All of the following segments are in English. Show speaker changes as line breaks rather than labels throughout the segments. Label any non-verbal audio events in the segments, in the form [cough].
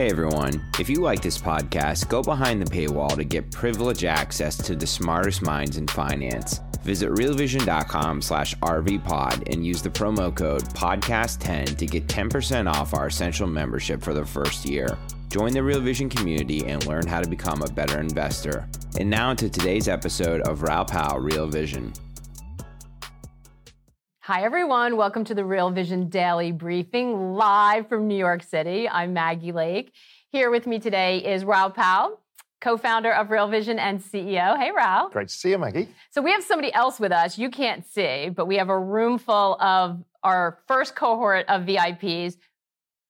Hey everyone, if you like this podcast, go behind the paywall to get privileged access to the smartest minds in finance. Visit realvision.com slash rvpod and use the promo code podcast10 to get 10% off our essential membership for the first year. Join the Real Vision community and learn how to become a better investor. And now to today's episode of Raoul Pal Real Vision.
Hi, everyone. Welcome to the Real Vision Daily Briefing live from New York City. I'm Maggie Lake. Here with me today is Raoul Pal, co founder of Real Vision and CEO. Hey, Raoul.
Great to see you, Maggie.
So, we have somebody else with us you can't see, but we have a room full of our first cohort of VIPs.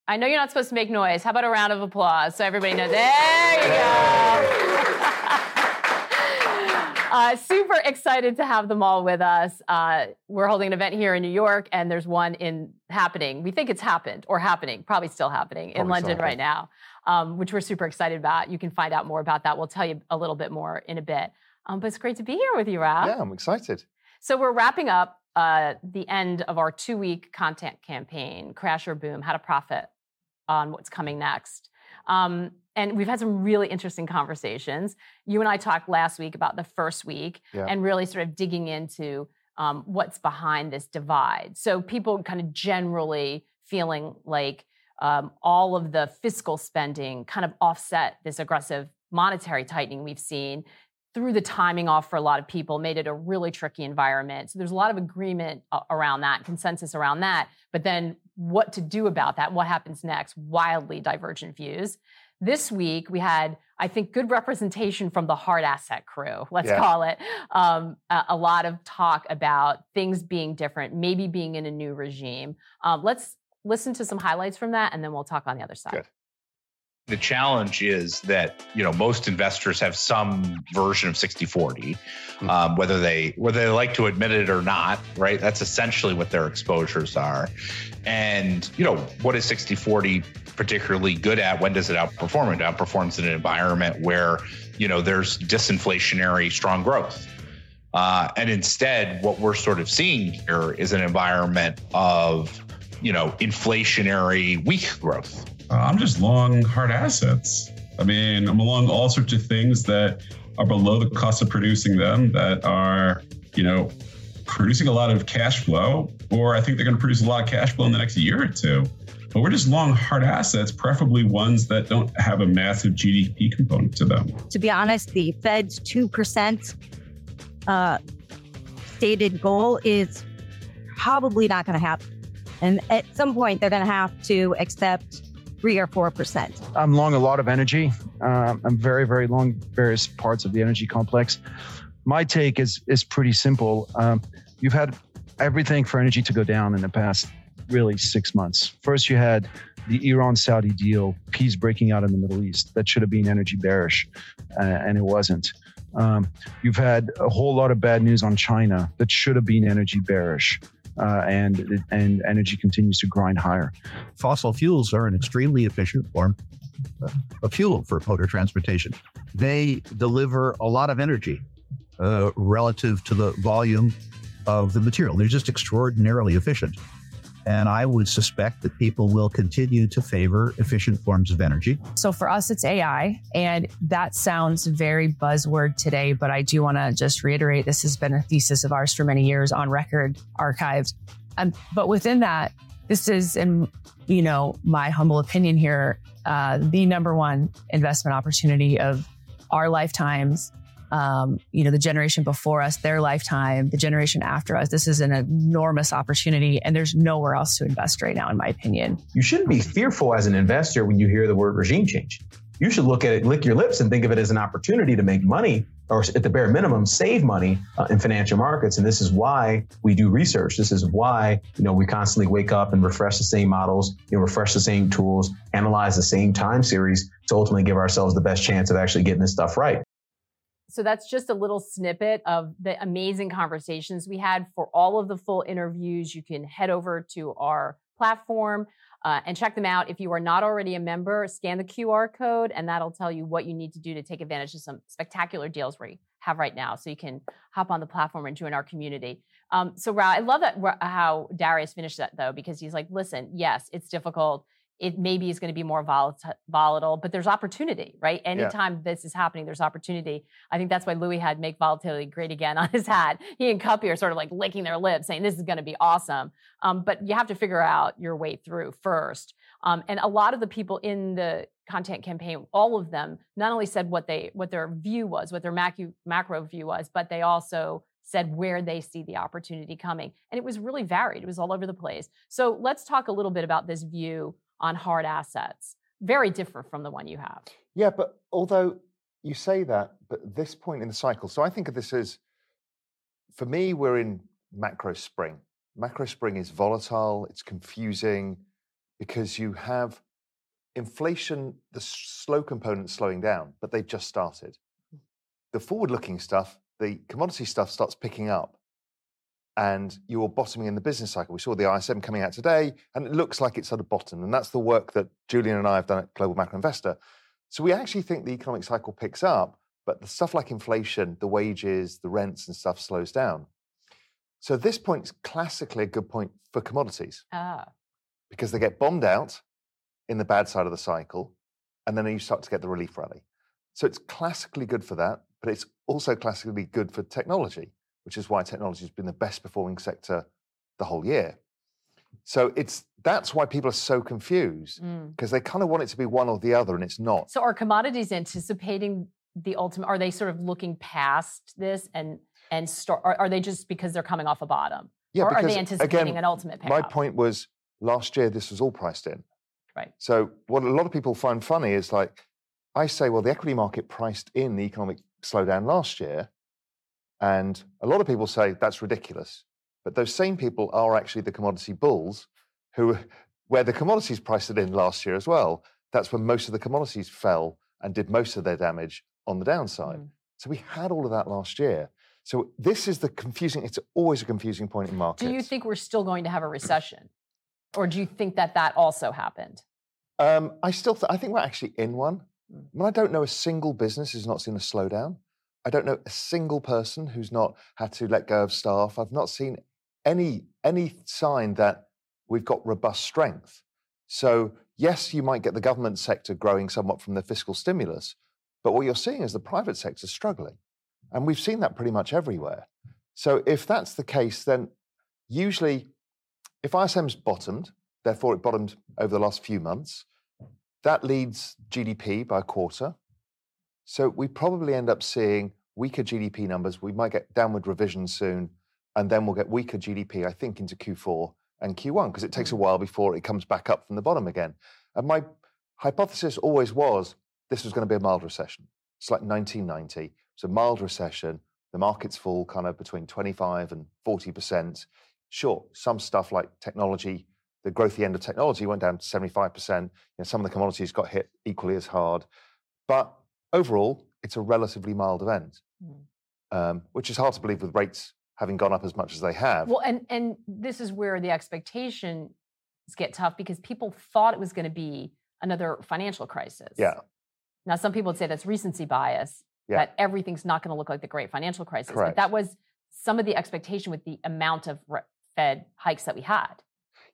I know you're not supposed to make noise. How about a round of applause so everybody knows? There you go. [laughs] Uh, super excited to have them all with us. Uh, we're holding an event here in New York, and there's one in happening. We think it's happened or happening, probably still happening probably in London right now, um, which we're super excited about. You can find out more about that. We'll tell you a little bit more in a bit. Um, but it's great to be here with you, Rob.
Yeah, I'm excited.
So we're wrapping up uh, the end of our two-week content campaign, Crash or Boom: How to Profit on what's coming next. Um, and we've had some really interesting conversations. You and I talked last week about the first week yeah. and really sort of digging into um, what's behind this divide. So people kind of generally feeling like um, all of the fiscal spending kind of offset this aggressive monetary tightening we've seen through the timing off for a lot of people, made it a really tricky environment. So there's a lot of agreement around that, consensus around that. But then what to do about that, what happens next, wildly divergent views. This week, we had, I think, good representation from the hard asset crew, let's yeah. call it. Um, a, a, lot of talk about things being different, maybe being in a new regime. Um, let's listen to some highlights from that, and then we'll talk on the other side.
Good.
The challenge is that you know most investors have some version of 60-40, hmm. um, whether they whether they like to admit it or not. Right, that's essentially what their exposures are. And you know what is 60-40 particularly good at? When does it outperform? It outperforms in an environment where you know there's disinflationary strong growth. Uh, and instead, what we're sort of seeing here is an environment of you know inflationary weak growth
uh, I'm just long hard assets. I mean, I'm along all sorts of things that are below the cost of producing them, that are, you know, producing a lot of cash flow, or I think they're going to produce a lot of cash flow in the next year or two. But we're just long hard assets, preferably ones that don't have a massive GDP component to them.
To be honest, the Fed's 2% uh, stated goal is probably not going to happen. And at some point, they're going to have to accept three or four percent.
I'm long a lot of energy. Um, I'm very, very long various parts of the energy complex. My take is is pretty simple. Um, you've had everything for energy to go down in the past really six months. First, you had the Iran Saudi deal, peace breaking out in the Middle East. That should have been energy bearish, uh, and it wasn't. Um, you've had a whole lot of bad news on China that should have been energy bearish uh, and and energy continues to grind higher.
Fossil fuels are an extremely efficient form of fuel for motor transportation. They deliver a lot of energy uh, relative to the volume of the material. They're just extraordinarily efficient. And I would suspect that people will continue to favor efficient forms of energy.
So for us, it's AI. And that sounds very buzzword today, but I do want to just reiterate this has been a thesis of ours for many years on record, archived. Um, but within that, this is, in you know, my humble opinion here, uh, the number one investment opportunity of our lifetimes um, you know, the generation before us, their lifetime, the generation after us. This is an enormous opportunity, and there's nowhere else to invest right now, in my opinion.
You shouldn't be fearful as an investor when you hear the word regime change. You should look at it, lick your lips, and think of it as an opportunity to make money
or at the bare minimum, save money uh, in financial markets. And this is why we do research. This is why, you know, we constantly wake up and refresh the same models, you know, refresh the same tools, analyze the same time series to ultimately give ourselves the best chance of actually getting this stuff right.
So that's just a little snippet of the amazing conversations we had. For all of the full interviews, you can head over to our platform uh, and check them out. If you are not already a member, scan the QR code, and that'll tell you what you need to do to take advantage of some spectacular deals we have right now. So you can hop on the platform and join our community. Um, so, Ra, I love that how Darius finished that though, because he's like, listen, yes, it's difficult it maybe is going to be more volatile, but there's opportunity, right? Anytime yeah. this is happening, there's opportunity. I think that's why Louis had make volatility great again on [laughs] his hat. He and Kuppy are sort of like licking their lips, saying this is going to be awesome. Um, but you have to figure out your way through first. Um, and a lot of the people in the content campaign, all of them, not only said what they what their view was, what their macro, macro view was, but they also said where they see the opportunity coming. And it was really varied. It was all over the place. So let's talk a little bit about this view on hard assets. Very different from the one you have.
Yeah, but although you say that, but this point in the cycle, so I think of this as for me, we're in macro spring. Macro spring is volatile, it's confusing because you have inflation, the slow component slowing down, but they've just started. Hmm. The forward looking stuff, the commodity stuff starts picking up and you're bottoming in the business cycle. We saw the ISM coming out today, and it looks like it's at a bottom. And that's the work that Julien and I have done at Global Macro Investor. So we actually think the economic cycle picks up, but the stuff like inflation, the wages, the rents and stuff slows down. So this point is classically a good point for commodities. Ah. Because they get bombed out in the bad side of the cycle, and then you start to get the relief rally. So it's classically good for that, but it's also classically good for technology which is why technology has been the best performing sector the whole year. So it's that's why people are so confused because mm. they kind of want it to be one or the other, and it's not.
So are commodities anticipating the ultimate? Are they sort of looking past this and and start? Are, are they just because they're coming off a bottom?
Yeah,
or
because,
are they anticipating
again,
an ultimate?
My point was last year this was all priced in.
Right.
So what a lot of people find funny is like I say, well, the equity market priced in the economic slowdown last year, and a lot of people say that's ridiculous. But those same people are actually the commodity bulls who, where the commodities priced it in last year as well. That's when most of the commodities fell and did most of their damage on the downside. Mm. So we had all of that last year. So this is the confusing, it's always a confusing point in markets.
Do you think we're still going to have a recession? Or do you think that that also happened?
Um, I still, th- I think we're actually in one. I, mm. mean, I don't know a single business who's not seen a slowdown. I don't know a single person who's not had to let go of staff. I've not seen any any sign that we've got robust strength. So yes, you might get the government sector growing somewhat from the fiscal stimulus, but what you're seeing is the private sector struggling, and we've seen that pretty much everywhere. So if that's the case, then usually, if ISM's bottomed, therefore it bottomed over the last few months, that leads GDP by a quarter. So we probably end up seeing weaker GDP numbers. We might get downward revisions soon, and then we'll get weaker GDP, I think, into Q4 and Q1 because it takes a mm. while before it comes back up from the bottom again. And my hypothesis always was this was going to be a mild recession. It's like 1990. It's a mild recession. The markets fall kind of between 25 and 40%. Sure, some stuff like technology, the growthy end of technology went down to 75%. You know, some of the commodities got hit equally as hard. But overall, it's a relatively mild event, mm. um, which is hard to believe with rates having gone up as much as they have.
Well, and and this is where the expectations get tough because people thought it was going to be another financial crisis.
Yeah.
Now, some people would say that's recency bias. Yeah. That everything's not going to look like the Great Financial Crisis.
Correct.
But that was some of the expectation with the amount of Fed hikes that we had.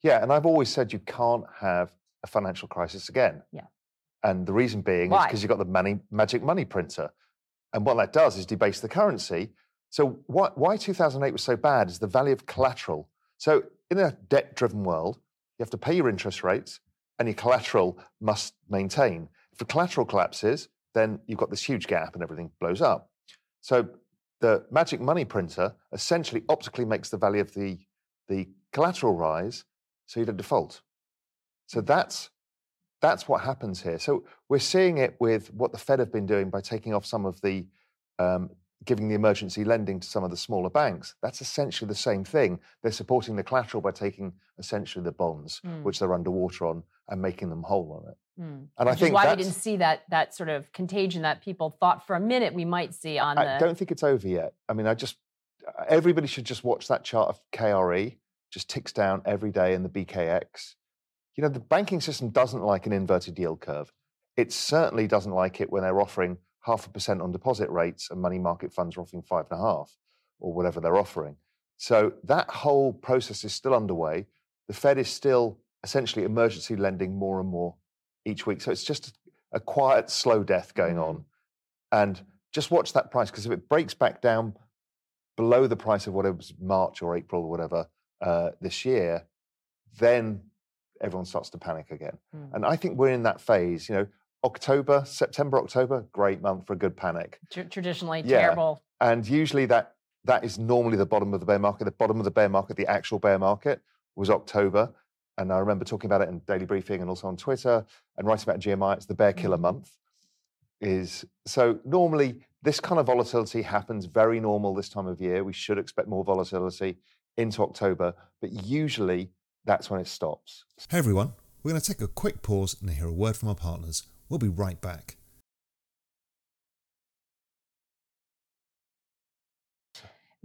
Yeah, and I've always said you can't have a financial crisis again.
Yeah.
And the reason being
Why?
is because you've got the money, magic money printer. And what that does is debase the currency. So what, why 2008 was so bad is the value of collateral. So in a debt-driven world, you have to pay your interest rates and your collateral must maintain. If the collateral collapses, then you've got this huge gap and everything blows up. So the magic money printer essentially optically makes the value of the, the collateral rise so you don't default. So that's that's what happens here. So we're seeing it with what the Fed have been doing by taking off some of the um, giving the emergency lending to some of the smaller banks, that's essentially the same thing. They're supporting the collateral by taking essentially the bonds,
Mm.
which they're underwater on, and making them whole on it.
Mm.
And I think
why we didn't see that that sort of contagion that people thought for a minute we might see on
I
the.
don't think it's over yet. I mean, I just everybody should just watch that chart of KRE, just ticks down every day in the BKX. You know, the banking system doesn't like an inverted yield curve. It certainly doesn't like it when they're offering half a percent on deposit rates and money market funds are offering five and a half or whatever they're offering. So that whole process is still underway. The Fed is still essentially emergency lending more and more each week. So it's just a quiet, slow death going on. And just watch that price because if it breaks back down below the price of what it was March or April or whatever uh, this year, then everyone starts to panic again.
Mm.
And I think we're in that phase. You know, October, September, October, great month for a good panic.
tr- traditionally
Yeah.
terrible.
And usually that that is normally the bottom of the bear market. The bottom of the bear market, the actual bear market, was October. And I remember talking about it in daily briefing and also on Twitter and writing about GMI. It's the bear killer month. Is so normally this kind of volatility happens very normal this time of year. We should expect more volatility into October, but usually that's when it stops.
Hey everyone, we're going to take a quick pause and hear a word from our partners. We'll be right back.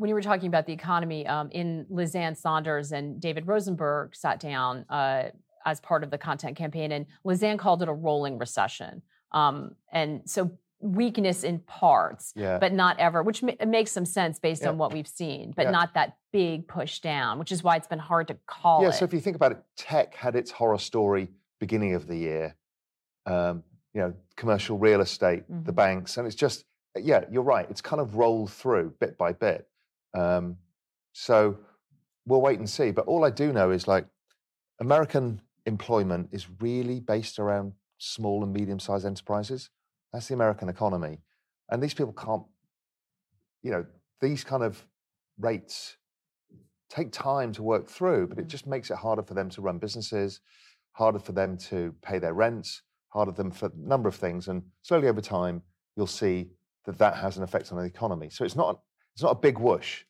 when you were talking about the economy, um, in Liz Ann Sonders and David Rosenberg sat down uh, as part of the content campaign, and Liz Ann called it a rolling recession. Um, and so weakness in parts,
Yeah.
but not ever, which ma- makes some sense based
Yeah.
on what we've seen, but
Yeah.
not that big push down, which is why it's been hard to call
yeah,
it.
so if you think about it, tech had its horror story beginning of the year. Um, you know, commercial real estate, the
Mhm.
banks, and it's just yeah, you're right. It's kind of rolled through bit by bit. Um, so we'll wait and see. But all I do know is like American employment is really based around small and medium-sized enterprises. That's the American economy, and these people can't. You know, these kind of rates take time to work through, but it mm. just makes it harder for them to run businesses, harder for them to pay their rents, harder them for a number of things. And slowly over time, you'll see that that has an effect on the economy. So it's not it's not a big whoosh.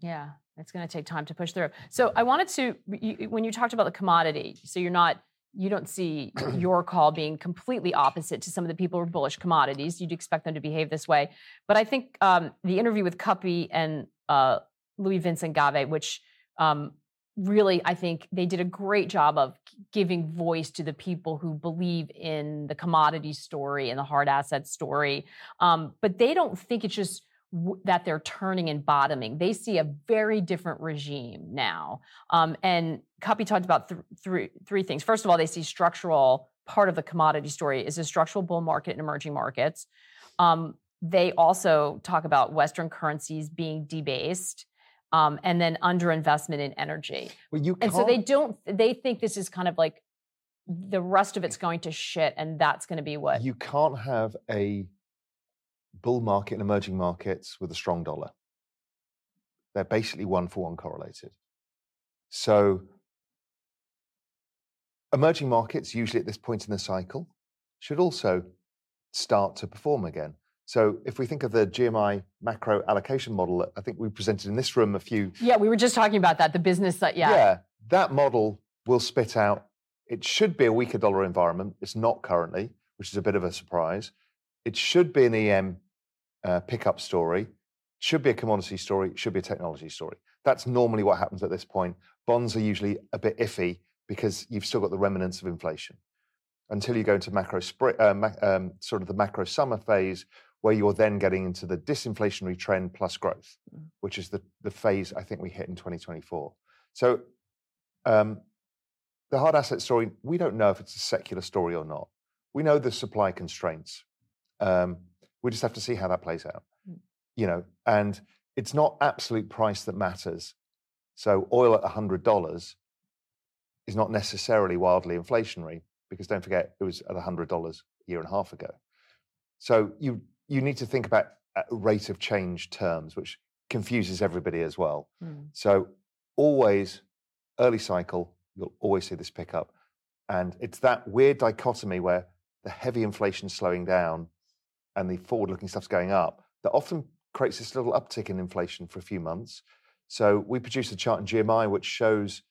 Yeah, it's going to take time to push through. So I wanted to, you, when you talked about the commodity, so you're not, you don't see [clears throat] your call being completely opposite to some of the people who are bullish commodities. You'd expect them to behave this way. But I think um, the interview with Kuppy and uh, Louis Vincent Gave, which um, really, I think they did a great job of giving voice to the people who believe in the commodity story and the hard asset story. Um, but they don't think it's just w- that they're turning and bottoming. They see a very different regime now. Um, and Kuppy talked about th- three, three things. First of all, they see structural part of the commodity story is a structural bull market in emerging markets. Um, they also talk about Western currencies being debased. Um, and then underinvestment in energy.
Well, you
and so they don't. They think this is kind of like the rest of it's going to shit, and that's going to be what.
You can't have a bull market in emerging markets with a strong dollar. They're basically one for one correlated. So emerging markets, usually at this point in the cycle, should also start to perform again. So if we think of the GMI macro allocation model that I think we presented in this room a few
yeah, we were just talking about that. The business that. Yeah.
that model will spit out. It should be a weaker dollar environment. It's not currently, which is a bit of a surprise. It should be an EM uh, pickup story. Should be a commodity story. Should be a technology story. That's normally what happens at this point. Bonds are usually a bit iffy because you've still got the remnants of inflation until you go into macro uh, ma- um, sort of the macro summer phase, where you're then getting into the disinflationary trend plus growth, which is the, the phase I think we hit in 2024. So um, the hard asset story, we don't know if it's a secular story or not. We know the supply constraints. Um, we just have to see how that plays out. You know, and it's not absolute price that matters. So oil at $100 is not necessarily wildly inflationary because don't forget it was at $100 a year and a half ago. So you you need to think about rate of change terms, which confuses everybody as well.
Mm.
So always early cycle, you'll always see this pickup. And it's that weird dichotomy where the heavy inflation slowing down and the forward looking stuff's going up that often creates this little uptick in inflation for a few months. So we produced a chart in GMI which shows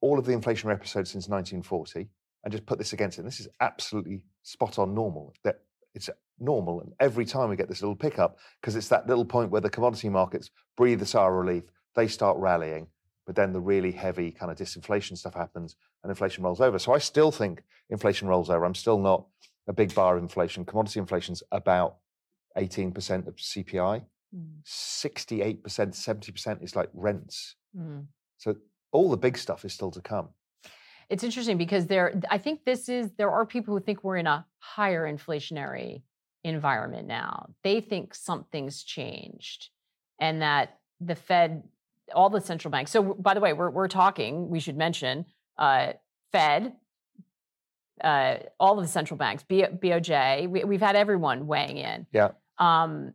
all of the inflationary episodes since 1940 and just put this against it. And this is absolutely spot on normal. That it's normal. And every time we get this little pickup, because it's that little point where the commodity markets breathe a sigh of relief, they start rallying. But then the really heavy kind of disinflation stuff happens and inflation rolls over. So I still think inflation rolls over. I'm still not a big bar of inflation. Commodity inflation's about 18% of CPI. Mm. 68%, 70% is like rents. Mm. So all the big stuff is still to come.
It's interesting because there I think this is there are people who think we're in a higher inflationary environment now. They think something's changed and that the Fed all the central banks. So by the way, we're we're talking, we should mention uh, Fed uh, all of the central banks, B- BOJ, we, have had everyone weighing in.
Yeah. Um,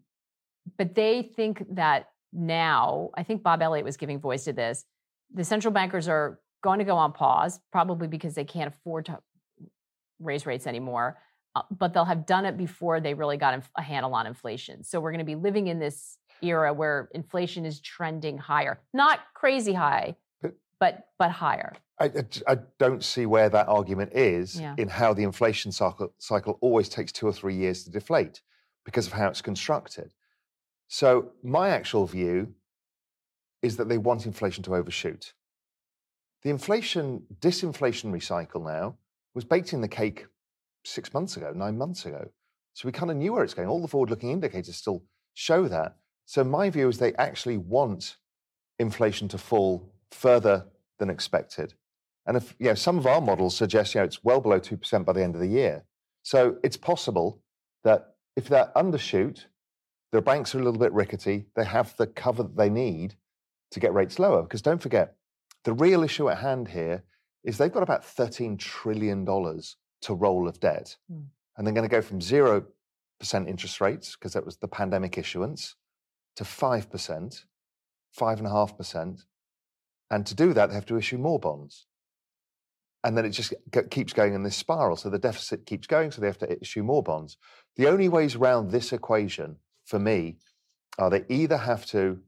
but they think that now, I think Bob Elliott was giving voice to this. The central bankers are going to go on pause, probably because they can't afford to raise rates anymore. Uh, but they'll have done it before they really got a handle on inflation. So we're going to be living in this era where inflation is trending higher, not crazy high, but but higher.
I, I, don't see where that argument is yeah. in how the inflation cycle, cycle always takes two or three years to deflate because of how it's constructed. So, my actual view is that they want inflation to overshoot. The inflation disinflationary cycle now was baked in the cake six months ago, nine months ago. So we kind of knew where it's going. All the forward looking indicators still show that. So my view is they actually want inflation to fall further than expected. And if you know, some of our models suggest you know, it's well below 2% by the end of the year. So it's possible that if that undershoot, their banks are a little bit rickety, they have the cover that they need to get rates lower. Because don't forget, the real issue at hand here is they've got about $13 trillion to roll of debt. Mm. And they're going to go from 0% interest rates, because that was the pandemic issuance, to 5%, 5.5%. And to do that, they have to issue more bonds. And then it just keeps going in this spiral. So the deficit keeps going, so they have to issue more bonds. The only ways around this equation for me are they either have to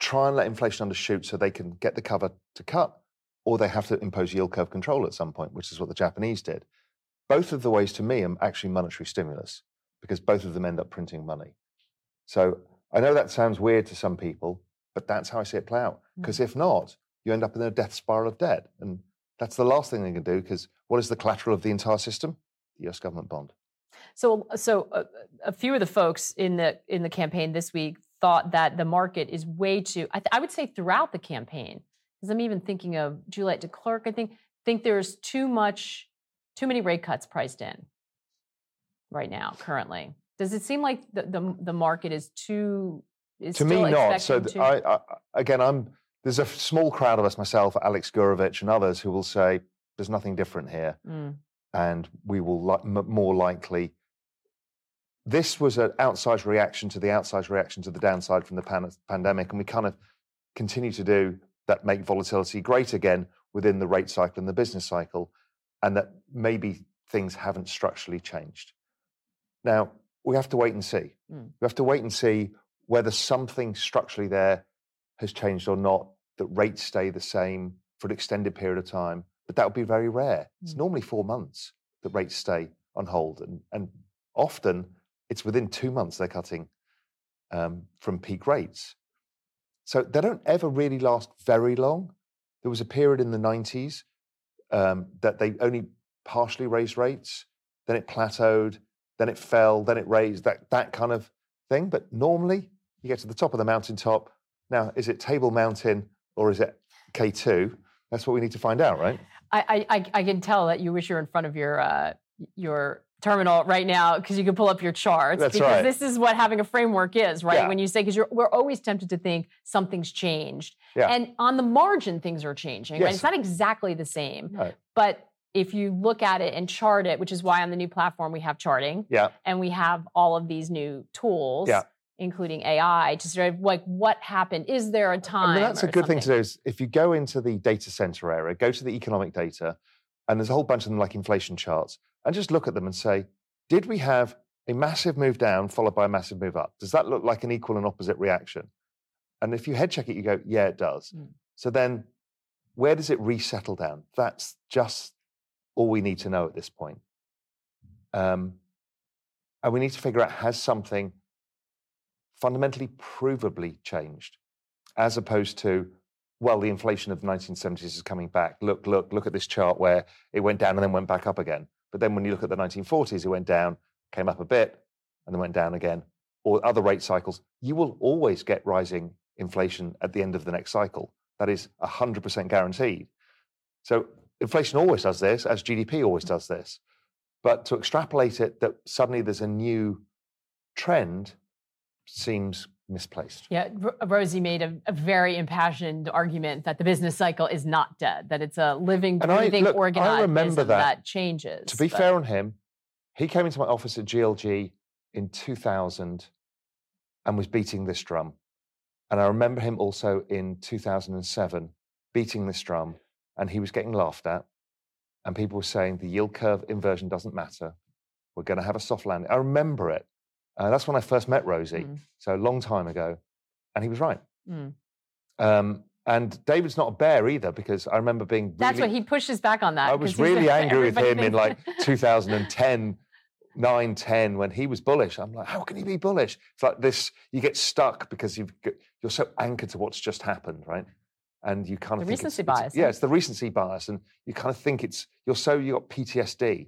try and let inflation undershoot so they can get the cover to cut, or they have to impose yield curve control at some point, which is what the Japanese did. Both of the ways to me are actually monetary stimulus because both of them end up printing money. So I know that sounds weird to some people, but that's how I see it play out. Because mm. if not, you end up in a death spiral of debt. And that's the last thing they can do because what is the collateral of the entire system? The US government bond.
So, so a, uh, a few of the folks in the in the campaign this week thought that the market is way too. I, th- I would say throughout the campaign, because I'm even thinking of Juliette Declercq. I think think there's too much, too many rate cuts priced in right now currently. Does it seem like the the, the market is too?
To me, not. So th- I, I, again, I'm there's a small crowd of us, myself, Alex Gurevich, and others, who will say there's nothing different here, mm. and we will li- m- more likely this was an outsized reaction to the outsized reaction to the downside from the pan- pandemic. And we kind of continue to do that make volatility great again within the rate cycle and the business cycle, and that maybe things haven't structurally changed. Now, we have to wait and see. Mm. We have to wait and see whether something structurally there has changed or not, that rates stay the same for an extended period of time. But that would be very rare. Mm. It's normally four months that rates stay on hold. And, and often it's within two months they're cutting um, from peak rates. So they don't ever really last very long. There was a period in the 90s um, that they only partially raised rates, then it plateaued, then it fell, then it raised, that, that kind of thing. But normally you get to the top of the mountaintop. Now, is it Table Mountain or is it K2? That's what we need to find out, right?
I, I, I can tell that you wish you're in front of your uh, your terminal right now because you can pull up your charts
That's
because
right.
this is what having a framework is right
yeah.
when you say because we're always tempted to think something's changed
yeah.
and on the margin things are changing
yes.
right it's not exactly the same
right.
but if you look at it and chart it which is why on the new platform we have charting
yeah.
and we have all of these new tools
yeah.
Including ai to sort of like what happened is there a time
I mean, that's a good
something?
thing to do is if you go into the data center area go to the economic data and there's a whole bunch of them like inflation charts and just look at them and say, did we have a massive move down followed by a massive move up. Does that look like an equal and opposite reaction? And if you head check it, you go, yeah, it does.
Mm.
So then where does it resettle down? That's just all we need to know at this point. Um, and we need to figure out has something fundamentally provably changed as opposed to well the inflation of the 1970s is coming back. Look look look at this chart where it went down and then went back up again. But then when you look at the 1940s it went down came up a bit and then went down again. Or other rate cycles. You will always get rising inflation at the end of the next cycle. That is 100% guaranteed. So inflation always does this as gdp always does this. But to extrapolate it that suddenly there's a new trend seems misplaced.
Yeah, R- Rosie made a, a, very impassioned argument that the business cycle is not dead, that it's a living, breathing
I, look,
organism
I remember that.
that changes.
To be but... fair on him, he came into my office at GLG in 2000 and was beating this drum. And I remember him also in 2007 beating this drum, and he was getting laughed at. And people were saying the yield curve inversion doesn't matter. We're going to have a soft landing. I remember it. Uh, that's when I first met Rosie, mm. so a long time ago, and he was right. Mm. Um, and David's not a bear either, because I remember being. Really,
That's what he pushes back on that.
I was really angry with him in like [laughs] 2010, 9, 10, when he was bullish. I'm like, how can he be bullish? It's like this: you get stuck because you've you're so anchored to what's just happened, right? And you kind of
the recency bias.
It's, yeah, it's the recency bias, and you kind of think it's you're so you got PTSD.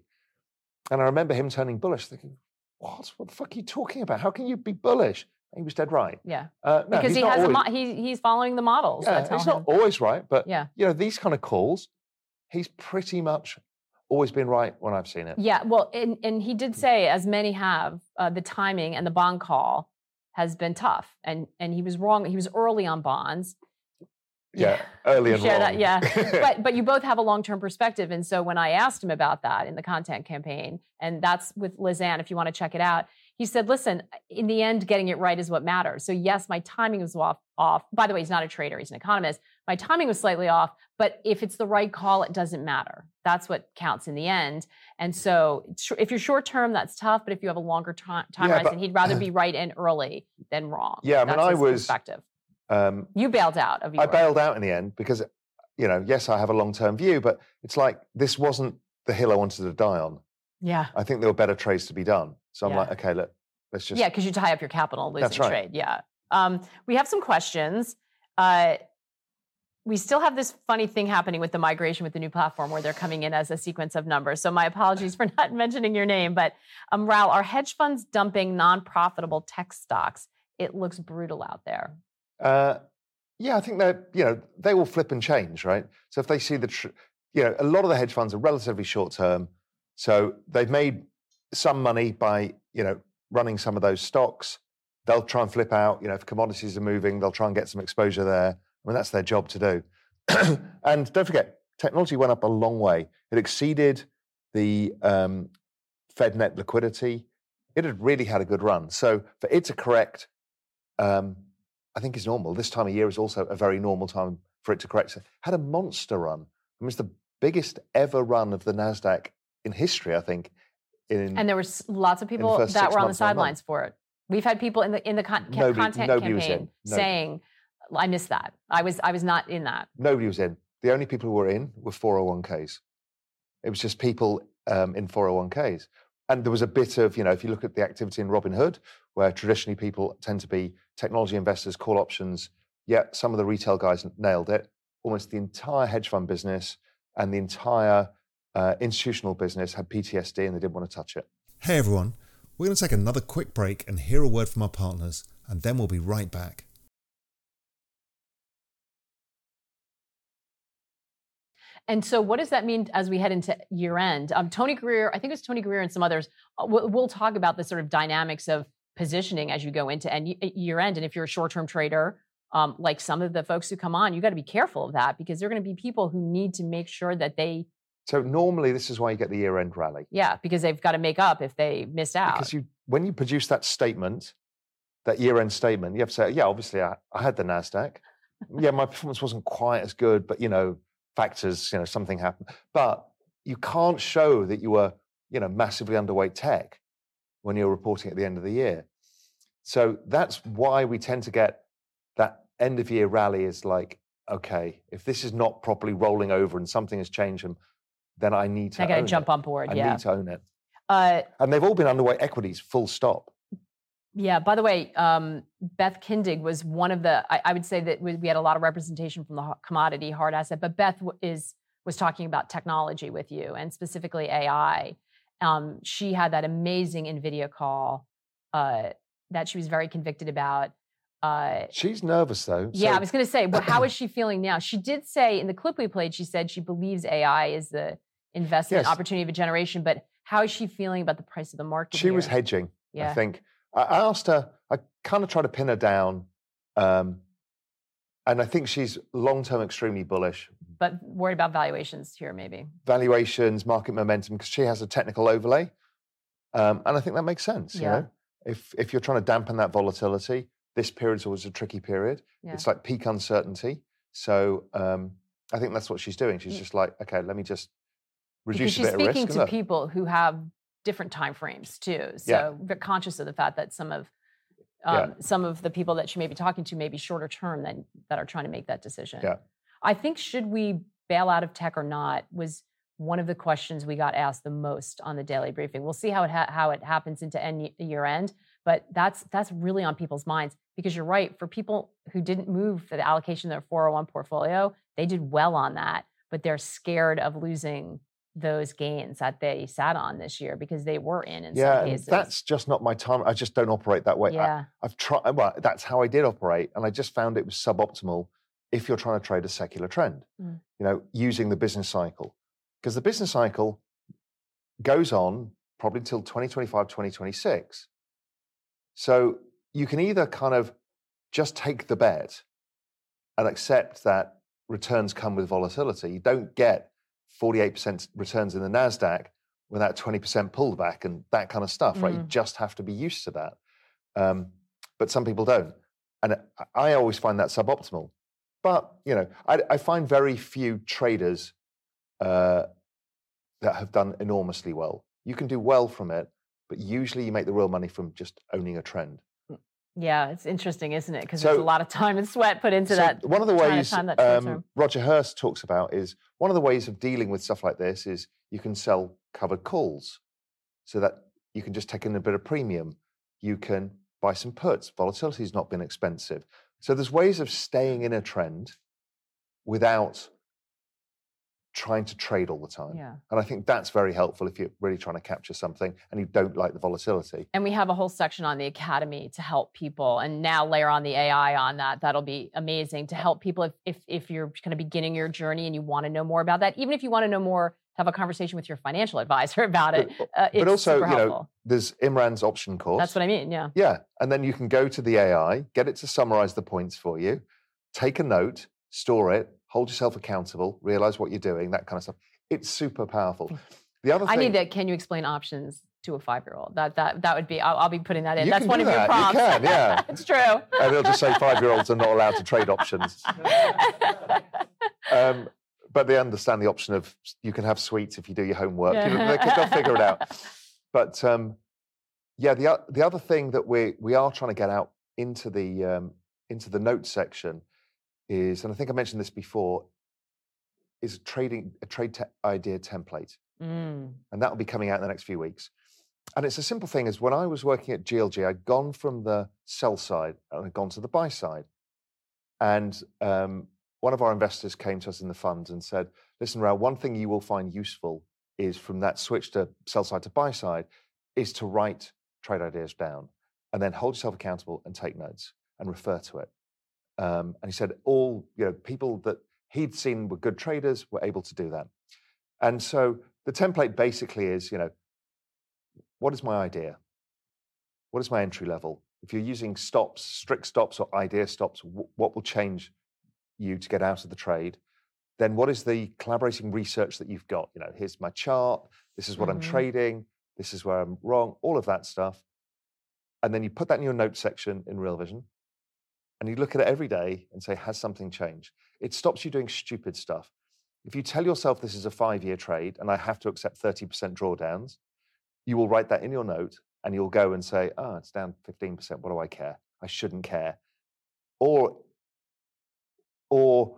And I remember him turning bullish, thinking, what? What the fuck are you talking about? How can you be bullish? He was dead right.
Yeah.
Uh,
no, because he has always, a mo- he, he's following the models.
Yeah, he's him. not always right, but
yeah.
you know these kind of calls, he's pretty much always been right when I've seen it.
Yeah. Well, and and he did say, as many have, uh, the timing and the bond call has been tough, and and he was wrong. He was early on bonds.
Yeah, [laughs] early and
share
wrong.
that. Yeah, [laughs] but but you both have a long term perspective, and so when I asked him about that in the content campaign, and that's with Liz Ann, if you want to check it out, he said, "Listen, in the end, getting it right is what matters." So yes, my timing was off. Off. By the way, he's not a trader; he's an economist. My timing was slightly off, but if it's the right call, it doesn't matter. That's what counts in the end. And so, if you're short term, that's tough. But if you have a longer time, time yeah, horizon, but, he'd rather [clears throat] be right and early than wrong.
Yeah, I
mean,
I was
perspective.
Um,
you bailed out of your.
I bailed out in the end because, you know, yes, I have a long term view, but it's like this wasn't the hill I wanted to die on.
Yeah.
I think there were better trades to be done. So I'm
yeah.
like, okay, look, let's just.
Yeah, because you tie up your capital losing
That's right.
trade. Yeah. Um, we have some questions. Uh, we still have this funny thing happening with the migration with the new platform where they're coming in as a sequence of numbers. So my apologies for [laughs] not mentioning your name, but um, Raoul, are hedge funds dumping non-profitable tech stocks? It looks brutal out there.
Uh, yeah, I think that you know they will flip and change, right? So if they see the, tr- you know, a lot of the hedge funds are relatively short term, so they've made some money by you know running some of those stocks. They'll try and flip out. You know, if commodities are moving, they'll try and get some exposure there. I mean, that's their job to do. [clears throat] and don't forget, technology went up a long way. It exceeded the um, Fed net liquidity. It had really had a good run. So for it to correct um, I think is normal. This time of year is also a very normal time for it to correct. Had a monster run. I mean, it's the biggest ever run of the Nasdaq in history. I think. In,
and there were lots of people that were on the sidelines for it. We've had people in the in the con- nobody, content
nobody
campaign saying, "I missed that. I was I was not in that."
Nobody was in. The only people who were in were 401ks. It was just people um, in 401ks. And there was a bit of, you know, if you look at the activity in Robinhood, where traditionally people tend to be technology investors, call options, yet some of the retail guys nailed it. Almost the entire hedge fund business and the entire uh, institutional business had PTSD and they didn't want to touch it.
Hey everyone, we're going to take another quick break and hear a word from our partners, and then we'll be right back.
And so, what does that mean as we head into year end? Um, Tony Greer, I think it was Tony Greer and some others. Uh, we'll, we'll, talk about the sort of dynamics of positioning as you go into end, year end. And if you're a short term trader, um, like some of the folks who come on, you got to be careful of that because there are going to be people who need to make sure that they.
So normally, this is why you get the year end rally.
Yeah, because they've got to make up if they missed out.
Because you, when you produce that statement, that year end statement, you have to say, yeah, obviously I, I had the Nasdaq. yeah, my performance wasn't quite as good, but you know factors, you know, something happened. But you can't show that you were, you know, massively underweight tech. when you're reporting at the end of the year. So that's why we tend to get that end of year rally is like, okay, if this is not properly rolling over and something has changed, then I need to.
I got to jump
it.
on board. Yeah.
I
yeah.
need to own it.
Uh,
And they've all been underweight equities, full stop.
Yeah. By the way, um, Beth Kindig was one of the. I, I would say that we, we had a lot of representation from the commodity hard asset, but Beth w- is was talking about technology with you and specifically AI. Um, she had that amazing Nvidia call uh, that she was very convicted about. Uh,
She's nervous though.
yeah, I was going to say, well, how is [clears throat] she feeling now? She did say in the clip we played, she said she believes AI is the investment
Yes.
opportunity of a generation. But how is she feeling about the price of the market?
She was hedging.
Yeah.
I think. I, I asked her. I kind of tried to pin her down, um, and I think she's long term extremely bullish.
but worried about valuations here, maybe.
Valuations, market momentum, because she has a technical overlay, um, and I think that makes sense. You
Yeah.
know, if if you're trying to dampen that volatility, this period is always a tricky period.
Yeah.
It's like peak uncertainty. So um, I think that's what she's doing. She's just like, okay, let me just
because
reduce a
she's
bit of risk.
speaking to people who have different time frames too. So
Yeah.
conscious of the fact that some of
Yeah.
um, some of the people that she may be talking to may be shorter term than that are trying to make that decision.
Yeah.
I think should we bail out of tech or not was one of the questions we got asked the most on the daily briefing. We'll see how it ha- how it happens into end year end, but that's that's really on people's minds because you're right. For people who didn't move for the allocation of their 401 portfolio, they did well on that, but they're scared of losing those gains that they sat on this year because they were in in
yeah,
some cases.
that's just not my time. I just don't operate that way. I-
yeah.
I've tried, well, that's how I did operate. And I just found it was suboptimal if you're trying to trade a secular trend,
Mm.
you know, using the business cycle. Because the business cycle goes on probably until 2025, 2026. So you can either kind of just take the bet and accept that returns come with volatility. You don't get 48% returns in the NASDAQ without 20% pullback and that kind of stuff, right? You
Mm.
just have to be used to that. Um, but some people don't. And I- I always find that suboptimal. But, you know, I, I find very few traders uh, that have done enormously well. You can do well from it, but usually you make the real money from just owning a trend.
Yeah, it's interesting, isn't it? Because
So-
there's a lot of time and sweat put into
So
that.
one of the ways
time
um. Roger Hirst talks about is one of the ways of dealing with stuff like this is you can sell covered calls so that you can just take in a bit of premium. You can buy some puts. Volatility has not been expensive. So there's ways of staying in a trend without trying to trade all the time.
Yeah.
And I think that's very helpful if you're really trying to capture something and you don't like the volatility.
And we have a whole section on the academy to help people. And now layer on the AI on that. That'll be amazing to help people if if, if you're kind of beginning your journey and you want to know more about that. Even if you want to know more, have a conversation with your financial [laughs] advisor about it. Uh, it's
but also, you know, there's Imran's option course.
That's what I mean. Yeah.
Yeah. And then you can go to the AI, get it to summarize the points for you, take a note, store it, hold yourself accountable, realize what you're doing, that kind of stuff. It's super powerful. The other
I need that. Can you explain options to a five year old? That that that would be. I'll, I'll be putting that in. That's one of your
that. You can, yeah. [laughs]
it's true.
and they'll just say five year olds are not allowed to trade options. Um, but they understand the option of you can have sweets if you do your homework. You know, they, they'll figure it out. [laughs] But um, yeah, the the other thing that we we are trying to get out into the um, into the notes section is, and I think I mentioned this before, is trading a trade te- idea template,
Mm.
and that will be coming out in the next few weeks. And it's a simple thing. Is when I was working at GLG, I'd gone from the sell side and I'd gone to the buy side, and um, one of our investors came to us in the fund and said, "Listen, Raoul, one thing you will find useful is from that switch to sell side to buy side, is to write trade ideas down and then hold yourself accountable and take notes and refer to it." Um, and he said, all you know, people that he'd seen were good traders were able to do that. And so the template basically is, you know, what is my idea? What is my entry level? If you're using stops, strict stops or idea stops, wh- what will change you to get out of the trade? Then what is the collaborating research that you've got? You know, here's my chart. This is what I'm
Mhm.
trading. This is where I'm wrong. All of that stuff. And then you put that in your notes section in Real Vision, and you look at it every day and say, has something changed? It stops you doing stupid stuff. If you tell yourself this is a five year trade and I have to accept 30% drawdowns, you will write that in your note and you'll go and say, "Oh, it's down 15%. What do I care? I shouldn't care." Or, or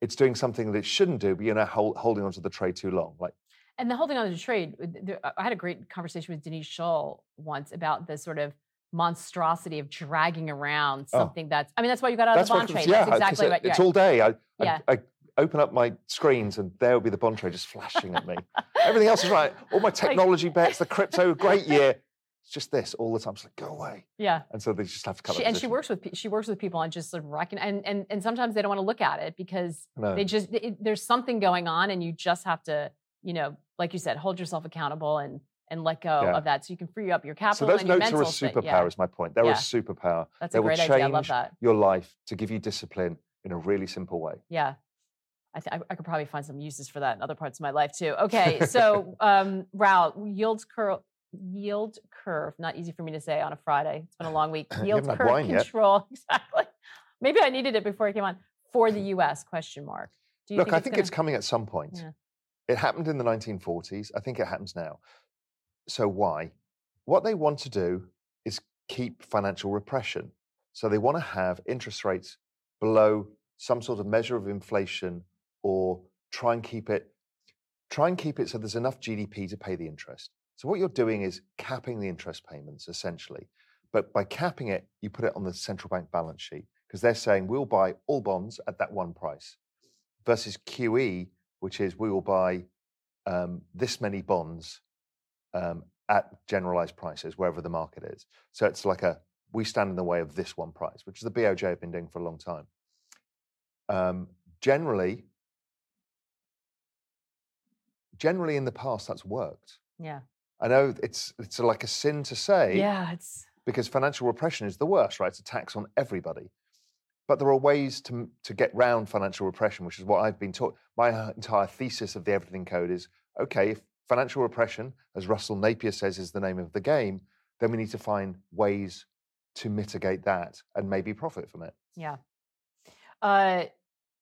it's doing something that it shouldn't do, but you're now hold, holding onto the trade too long. Like,
And the holding on to the trade, uh, I had a great conversation with Denise Shull once about the sort of monstrosity of dragging around
Oh.
something that's. I mean, that's why you got out of the trade.
yeah,
that's exactly
it-
what.
It's
yeah.
all day. I, I,
Yeah.
I open up my screens and there will be the bond trade just flashing at me. Everything else is right. All my [laughs] technology bets, the crypto, great [laughs] year. It's just this all the time. It's like, go away.
Yeah.
And so they just have to cut
She, and she works with she works with people on just like and and and sometimes they don't want to look at it because
No.
they just it, there's something going on and you just have to you know like you said hold yourself accountable and and let go
Yeah.
of that so you can free up your capital.
So those
and your
notes are a superpower,
Yeah.
is my point. They're
Yeah.
a superpower.
That's
they
a great
will
idea.
change
I love that.
your life to give you discipline in a really simple way.
Yeah. I, th- I could probably find some uses for that in other parts of my life too. Okay, so [laughs] um, Raoul, yield curve, yield curve, not easy for me to say on a Friday. It's been a long week. [laughs] Yield curve control, [laughs] exactly. Maybe I needed it before I came on for the U.S. Question mark. Do you
Look,
think
I think it's
gonna-
coming at some point.
Yeah.
It happened in the 1940s. I think it happens now. So why? What they want to do is keep financial repression. So they want to have interest rates below some sort of measure of inflation or try and keep it try and keep it so there's enough GDP to pay the interest. So what you're doing is capping the interest payments essentially. But by capping it, you put it on the central bank balance sheet because they're saying we'll buy all bonds at that one price versus QE, which is we will buy um, this many bonds um, at generalized prices wherever the market is. So it's like a we stand in the way of this one price, which is the BOJ have been doing for a long time. Um, generally, generally in the past, that's worked.
Yeah.
I know it's it's like a sin to say
Yeah, it's
because financial repression is the worst, right? It's a tax on everybody. But there are ways to to get round financial repression, which is what I've been taught. My entire thesis of the Everything Code is okay. If financial repression, as Russell Napier says, is the name of the game, then we need to find ways to mitigate that and maybe profit from it.
Yeah. Uh,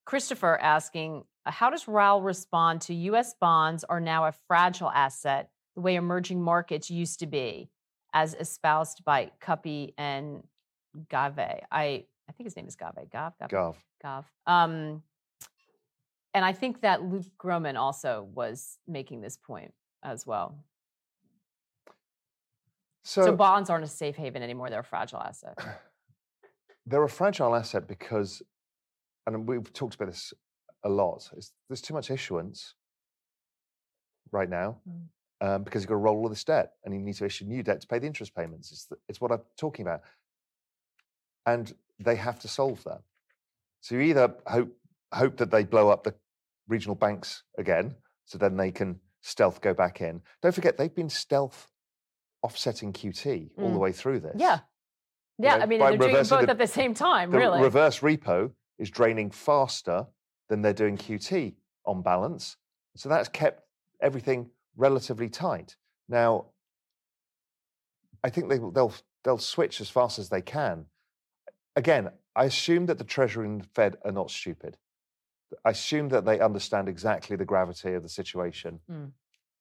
Christopher asking, how does Raoul respond to U.S. bonds are now a fragile asset, the way emerging markets used to be, as espoused by Kuppy and Gave? I I think his name is Gave. Gav. Gave?
Gav.
Gav. Um, and I think that Luke Gromen also was making this point as well.
So,
So, bonds aren't a safe haven anymore; they're a fragile asset. [sighs]
they're a fragile asset because, and we've talked about this a lot. There's too much issuance right now um, because you've got to roll all this debt, and you need to issue new debt to pay the interest payments. It's, the, it's what I'm talking about, and they have to solve that. So you either hope hope that they blow up the regional banks again, so then they can stealth go back in. Don't forget they've been stealth offsetting QT all the
Mm.
way through this.
Yeah, yeah.
know,
I mean, they're doing both
the-
at the same time,
the
really.
reverse repo is draining faster than they're doing QT on balance. So that's kept everything relatively tight. Now, I think they, they'll they'll switch as fast as they can. Again, I assume that the Treasury and the Fed are not stupid. I assume that they understand exactly the gravity of the situation,
Mm.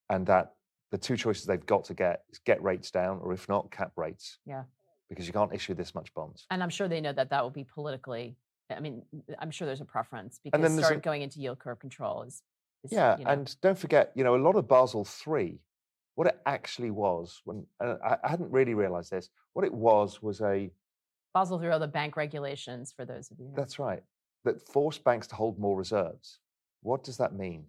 and that the two choices they've got to get is get rates down, or if not, cap rates,
yeah.
because you can't issue this much bonds.
And I'm sure they know that that will be politically. I mean, I'm sure there's a preference because
then
start
a-
going into yield curve control is. is
Yeah,
you know,
and don't forget, you know, a lot of Basel three, what it actually was, when I, I hadn't really realized this, what it was was a
Basel III are the bank regulations for those of you.
that's right, that forced banks to hold more reserves. What does that mean?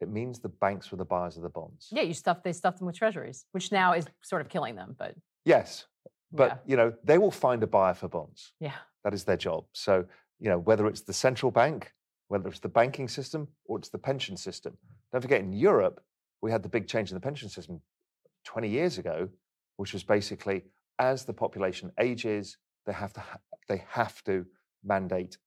It means the banks were the buyers of the bonds.
Yeah, you stuff they stuff them with treasuries, which now is sort of killing them. But
Yes, but
Yeah.
you know, they will find a buyer for bonds.
yeah,
That is their job. So, you know, whether it's the central bank, whether it's the banking system, or it's the pension system. Don't forget, in Europe, we had the big change in the pension system 20 years ago, which was basically as the population ages, they have to ha- they have to mandate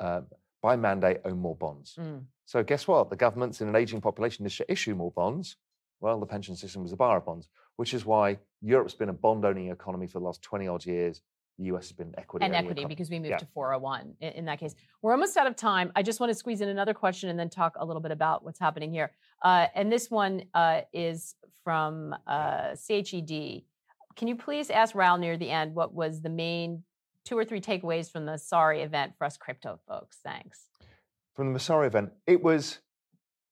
uh, by mandate own more bonds.
Mm.
So guess what? The governments in an aging population they should issue more bonds. Well, the pension system was a bar of bonds, which is why Europe's been a bond-owning economy for the last 20 odd years. The US has been equity
and equity
economy.
because we moved
Yeah.
to 401 in, in that case. We're almost out of time. I just want to squeeze in another question and then talk a little bit about what's happening here. Uh, and this one uh, is from uh, CHED. can you please ask Raoul near the end what was the main two or three takeaways from the Messari event for us crypto folks? Thanks.
From the Messari event, it was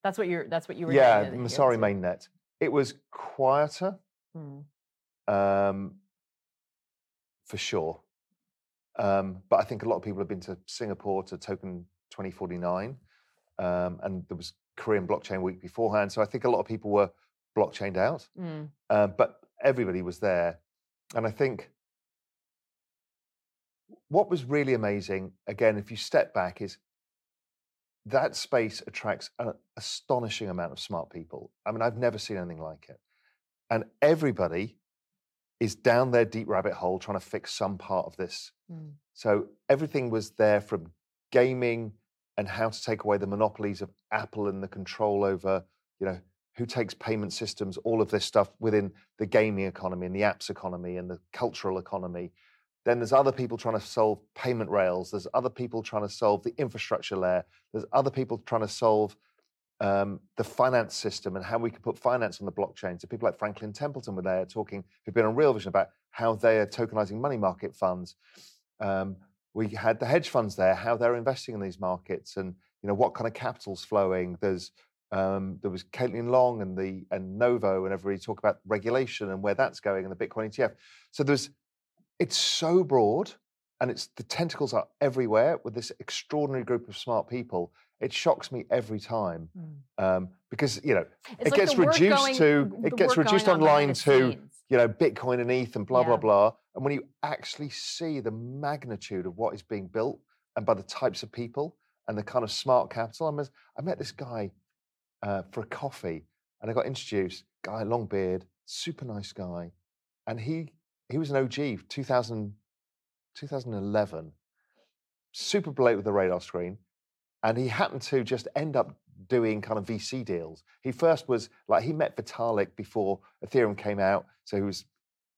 That's what you're. That's what you were.
yeah, the Messari mainnet. It was quieter,
Hmm.
um, for sure. Um, but I think a lot of people have been to Singapore to Token 2049, um, and there was Korean Blockchain Week beforehand. So I think a lot of people were blockchained out,
Mm.
uh, but everybody was there. And I think what was really amazing, again, if you step back, is that space attracts an astonishing amount of smart people. I mean, I've never seen anything like it. And everybody is down their deep rabbit hole trying to fix some part of this.
Mm.
So everything was there from gaming and how to take away the monopolies of Apple and the control over, you know, who takes payment systems, all of this stuff within the gaming economy and the apps economy and the cultural economy. Then there's other people trying to solve payment rails. There's other people trying to solve the infrastructure layer. There's other people trying to solve um, the finance system and how we can put finance on the blockchain. So people like Franklin Templeton were there talking, who've been on Real Vision about how they are tokenizing money market funds. Um, we had the hedge funds there, how they're investing in these markets, and you know what kind of capital's flowing. There's um, there was Caitlin Long and the and Novo and everybody talk about regulation and where that's going and the Bitcoin ETF. So there's it's so broad and it's the tentacles are everywhere with this extraordinary group of smart people. It shocks me every time um, because you know
It's
it
like
gets reduced
going-
to it gets reduced online to
scenes.
you know Bitcoin and ETH and blah blah blah. And when you actually see the magnitude of what is being built and by the types of people and the kind of smart capital, I met, I met this guy uh, for a coffee and I got introduced. Guy, long beard, super nice guy, and he he was an OG 2000, 2011, super late with the radar screen, and he happened to just end up doing kind of VC deals. He first was like he met Vitalik before Ethereum came out, so he was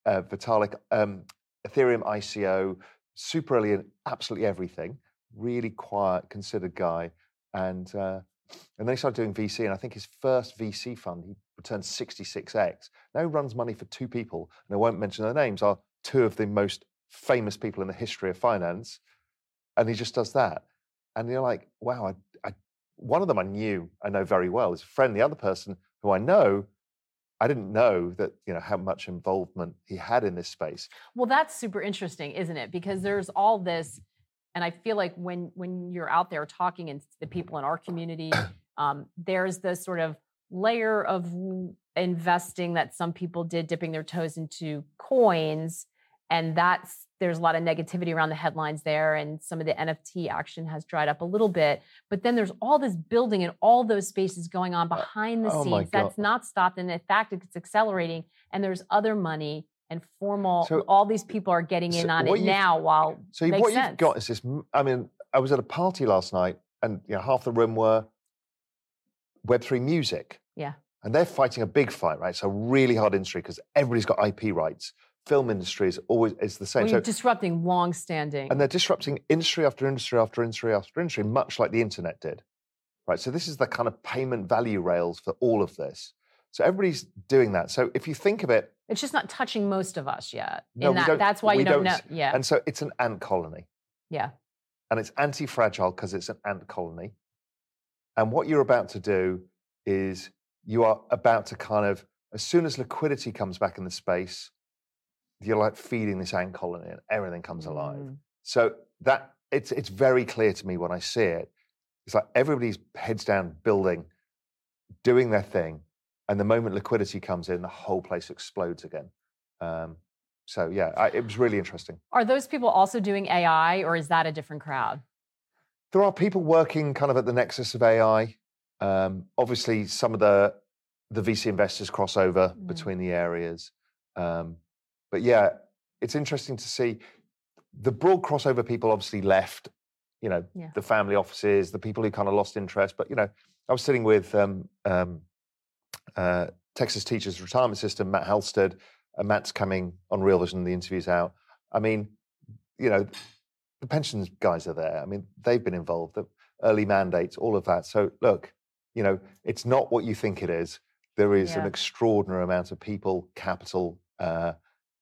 uh, Vitalik, um, Ethereum ICO, super early in absolutely everything. Really quiet, considered guy, and uh, and then he started doing VC. And I think his first VC fund he returned 66x. Now he runs money for two people, and I won't mention their names. Are two of the most famous people in the history of finance, and he just does that. And you're like, wow, I, I, one of them I knew, I know very well, is a friend. The other person who I know, I didn't know that you know how much involvement he had in this space.
Well, that's super interesting, isn't it? Because there's all this, and I feel like when when you're out there talking and the people in our community, um, there's this sort of layer of investing that some people did, dipping their toes into coins, and that's there's a lot of negativity around the headlines there, and some of the NFT action has dried up a little bit. But then there's all this building and all those spaces going on uh, behind the
oh
scenes that's not stopped, and in fact, it's accelerating. And there's other money and formal.
So-
all these people are getting in on it now. While
So what
sense.
you've got is this. i mean, I was at a party last night, and you know, half the room were Web three music,
Yeah.
and they're fighting a big fight, right? So really hard industry because everybody's got IP rights. Film industry is always is the same.
Well,
so,
you're disrupting long-standing.
and they're disrupting industry after industry after industry after industry, much like the internet did, right? So this is the kind of payment value rails for all of this. So everybody's doing that. So if you think of it,
it's just not touching most of us yet.
No,
that,
don't-
that's why you don't, know. Yeah.
and so it's an ant colony.
yeah.
and it's anti-fragile because it's an ant colony. And what you're about to do is you are about to kind of, as soon as liquidity comes back in the space, you're like feeding this ant colony and everything comes alive.
Mm.
So that it's it's very clear to me when I see it. It's like everybody's heads down building, doing their thing, and the moment liquidity comes in, the whole place explodes again. Um, so yeah, I, it was really interesting.
Are those people also doing AI, or is that a different crowd?
there are people working kind of at the nexus of AI. Um, obviously, some of the the VC investors cross over
Mm.
between the areas. Um, but yeah, it's interesting to see the broad crossover. People obviously left. You know,
Yeah.
the family offices, the people who kind of lost interest. But you know, I was sitting with um, um, uh, Texas Teachers Retirement System, Matt Halstead. And Matt's coming on Real Vision. The interview's out. I mean, you know, the pensions guys are there. I mean, they've been involved, the early mandates, all of that. So look, you know, it's not what you think it is. There is an extraordinary amount of people, capital, uh,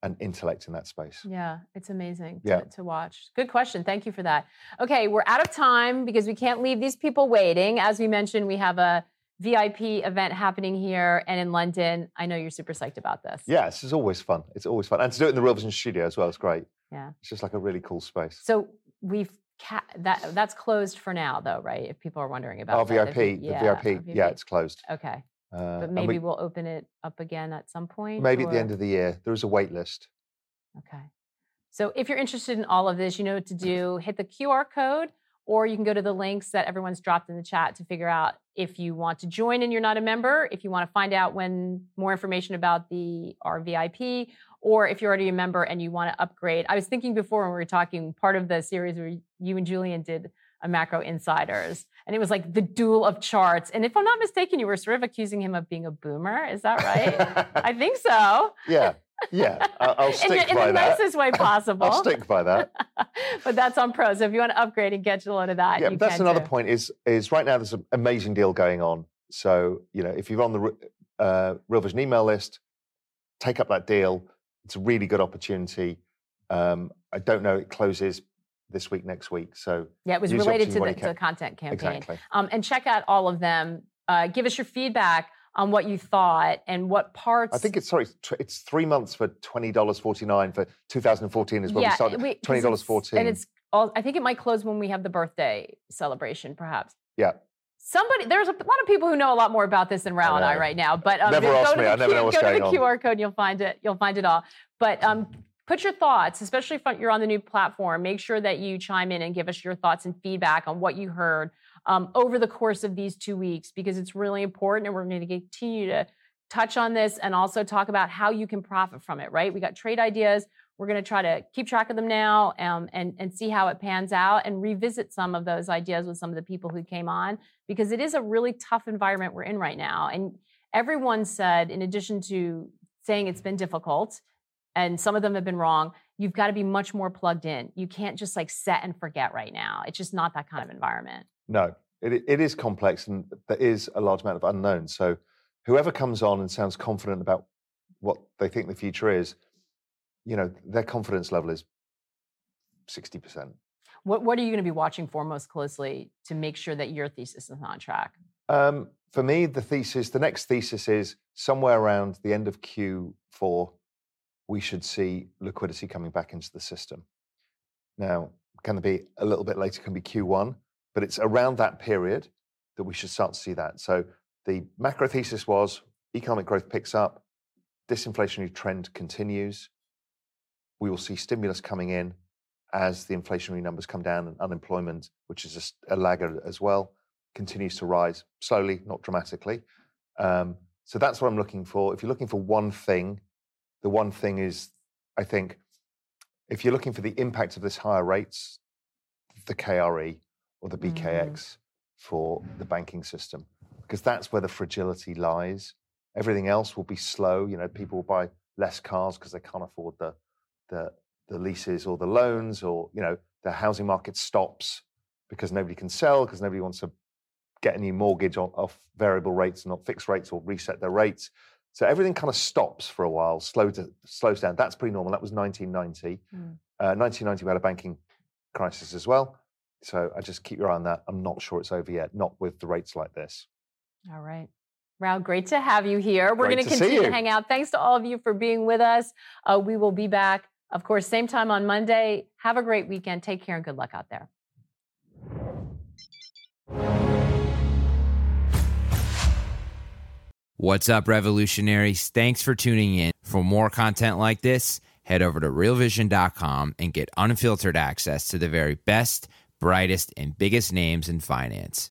and intellect in that space.
Yeah, it's amazing
Yeah.
to, to watch. Good question. Thank you for that. Okay, we're out of time because we can't leave these people waiting. As we mentioned, we have a VIP event happening here and in London. I know you're super psyched about this.
Yeah, this is always fun. It's always fun. And to do it in the Real Vision studio as well is great.
Yeah.
It's just like a really cool space.
So we've ca- that that's closed for now, though, right? If people are wondering about
Our
that.
VIP,
you-
the
yeah,
VIP, yeah, it's closed.
okay.
Uh,
But maybe
we-
will open it up again at some point.
maybe at the end of the year. There is a wait list.
Okay. So if you're interested in all of this, you know what to do. Hit the QR code, or you can go to the links that everyone's dropped in the chat to figure out if you want to join and you're not a member, if you want to find out when more information about the RVIP, or if you're already a member and you want to upgrade. I was thinking before when we were talking, part of the series where you and Julien did a macro insiders, and it was like the duel of charts. And if I'm not mistaken, you were sort of accusing him of being a boomer. Is that right? [laughs] I think so.
Yeah, yeah. I'll
in
stick
the, in
by
the
that.
nicest way [laughs] possible.
I'll stick by that. [laughs]
but that's on pro. So if you want to upgrade and get a load of that,
yeah, that's another
too.
point. Is is right now there's an amazing deal going on. So you know, if you're on the uh, Real Vision email list, take up that deal. It's a really good opportunity. Um, I don't know. It closes this week, next week. So
Yeah, it was related to the, to the content campaign.
Exactly.
Um, and check out all of them. Uh, give us your feedback on what you thought and what parts.
I think it's sorry. It's three months for twenty dollars forty nine for 2014 is when we started.
we-
twenty dollars fourteen,
And it's all, I think it might close when we have the birthday celebration, perhaps.
yeah.
Somebody, there's a lot of people who know a lot more about this than Raoul and I right now. But um,
Never
go
ask
to
me,
the,
I never
Q-
know what's
go to the
going on.
QR code and you'll find it. You'll find it all. But um, put your thoughts, especially if you're on the new platform. Make sure that you chime in and give us your thoughts and feedback on what you heard um, over the course of these two weeks because it's really important, and we're going to continue to touch on this and also talk about how you can profit from it. Right? We got trade ideas. We're going to try to keep track of them now um, and, and see how it pans out and revisit some of those ideas with some of the people who came on because it is a really tough environment we're in right now. And everyone said, in addition to saying it's been difficult, and some of them have been wrong, you've got to be much more plugged in. You can't just like set and forget right now. It's just not that kind of environment.
No, it, it is complex and there is a large amount of unknown. So, whoever comes on and sounds confident about what they think the future is, you know, their confidence level is 60%.
What, what are you going to be watching for most closely to make sure that your thesis is on track?
Um, for me, the thesis, the next thesis is somewhere around the end of Q4, we should see liquidity coming back into the system. Now, can it be a little bit later? Can be Q1, but it's around that period that we should start to see that. So the macro thesis was economic growth picks up, disinflationary trend continues. We will see stimulus coming in as the inflationary numbers come down and unemployment, which is a laggard as well, continues to rise slowly, not dramatically. Um, so that's what I'm looking for. If you're looking for one thing, the one thing is, I think, if you're looking for the impact of this higher rates, the KRE or the BKX for the banking system, because that's where the fragility lies. Everything else will be slow. You know, people will buy less cars because they can't afford the the the leases or the loans, or you know, the housing market stops because nobody can sell because nobody wants to get a new mortgage on, off variable rates, not fixed rates, or reset their rates. So everything kind of stops for a while, slow to, slows down. That's pretty normal. That was 1990.
Mm.
Uh, 1990, we had a banking crisis as well. So I just keep your eye on that. I'm not sure it's over yet, not with the rates like this.
All right. Raoul, great to have you here. We're going to
to
continue to hang out. Thanks to all of you for being with us. Uh, we will be back, of course, same time on Monday. Have a great weekend. Take care and good luck out there.
What's up, revolutionaries? Thanks for tuning in. For more content like this, head over to realvision.com and get unfiltered access to the very best, brightest, and biggest names in finance.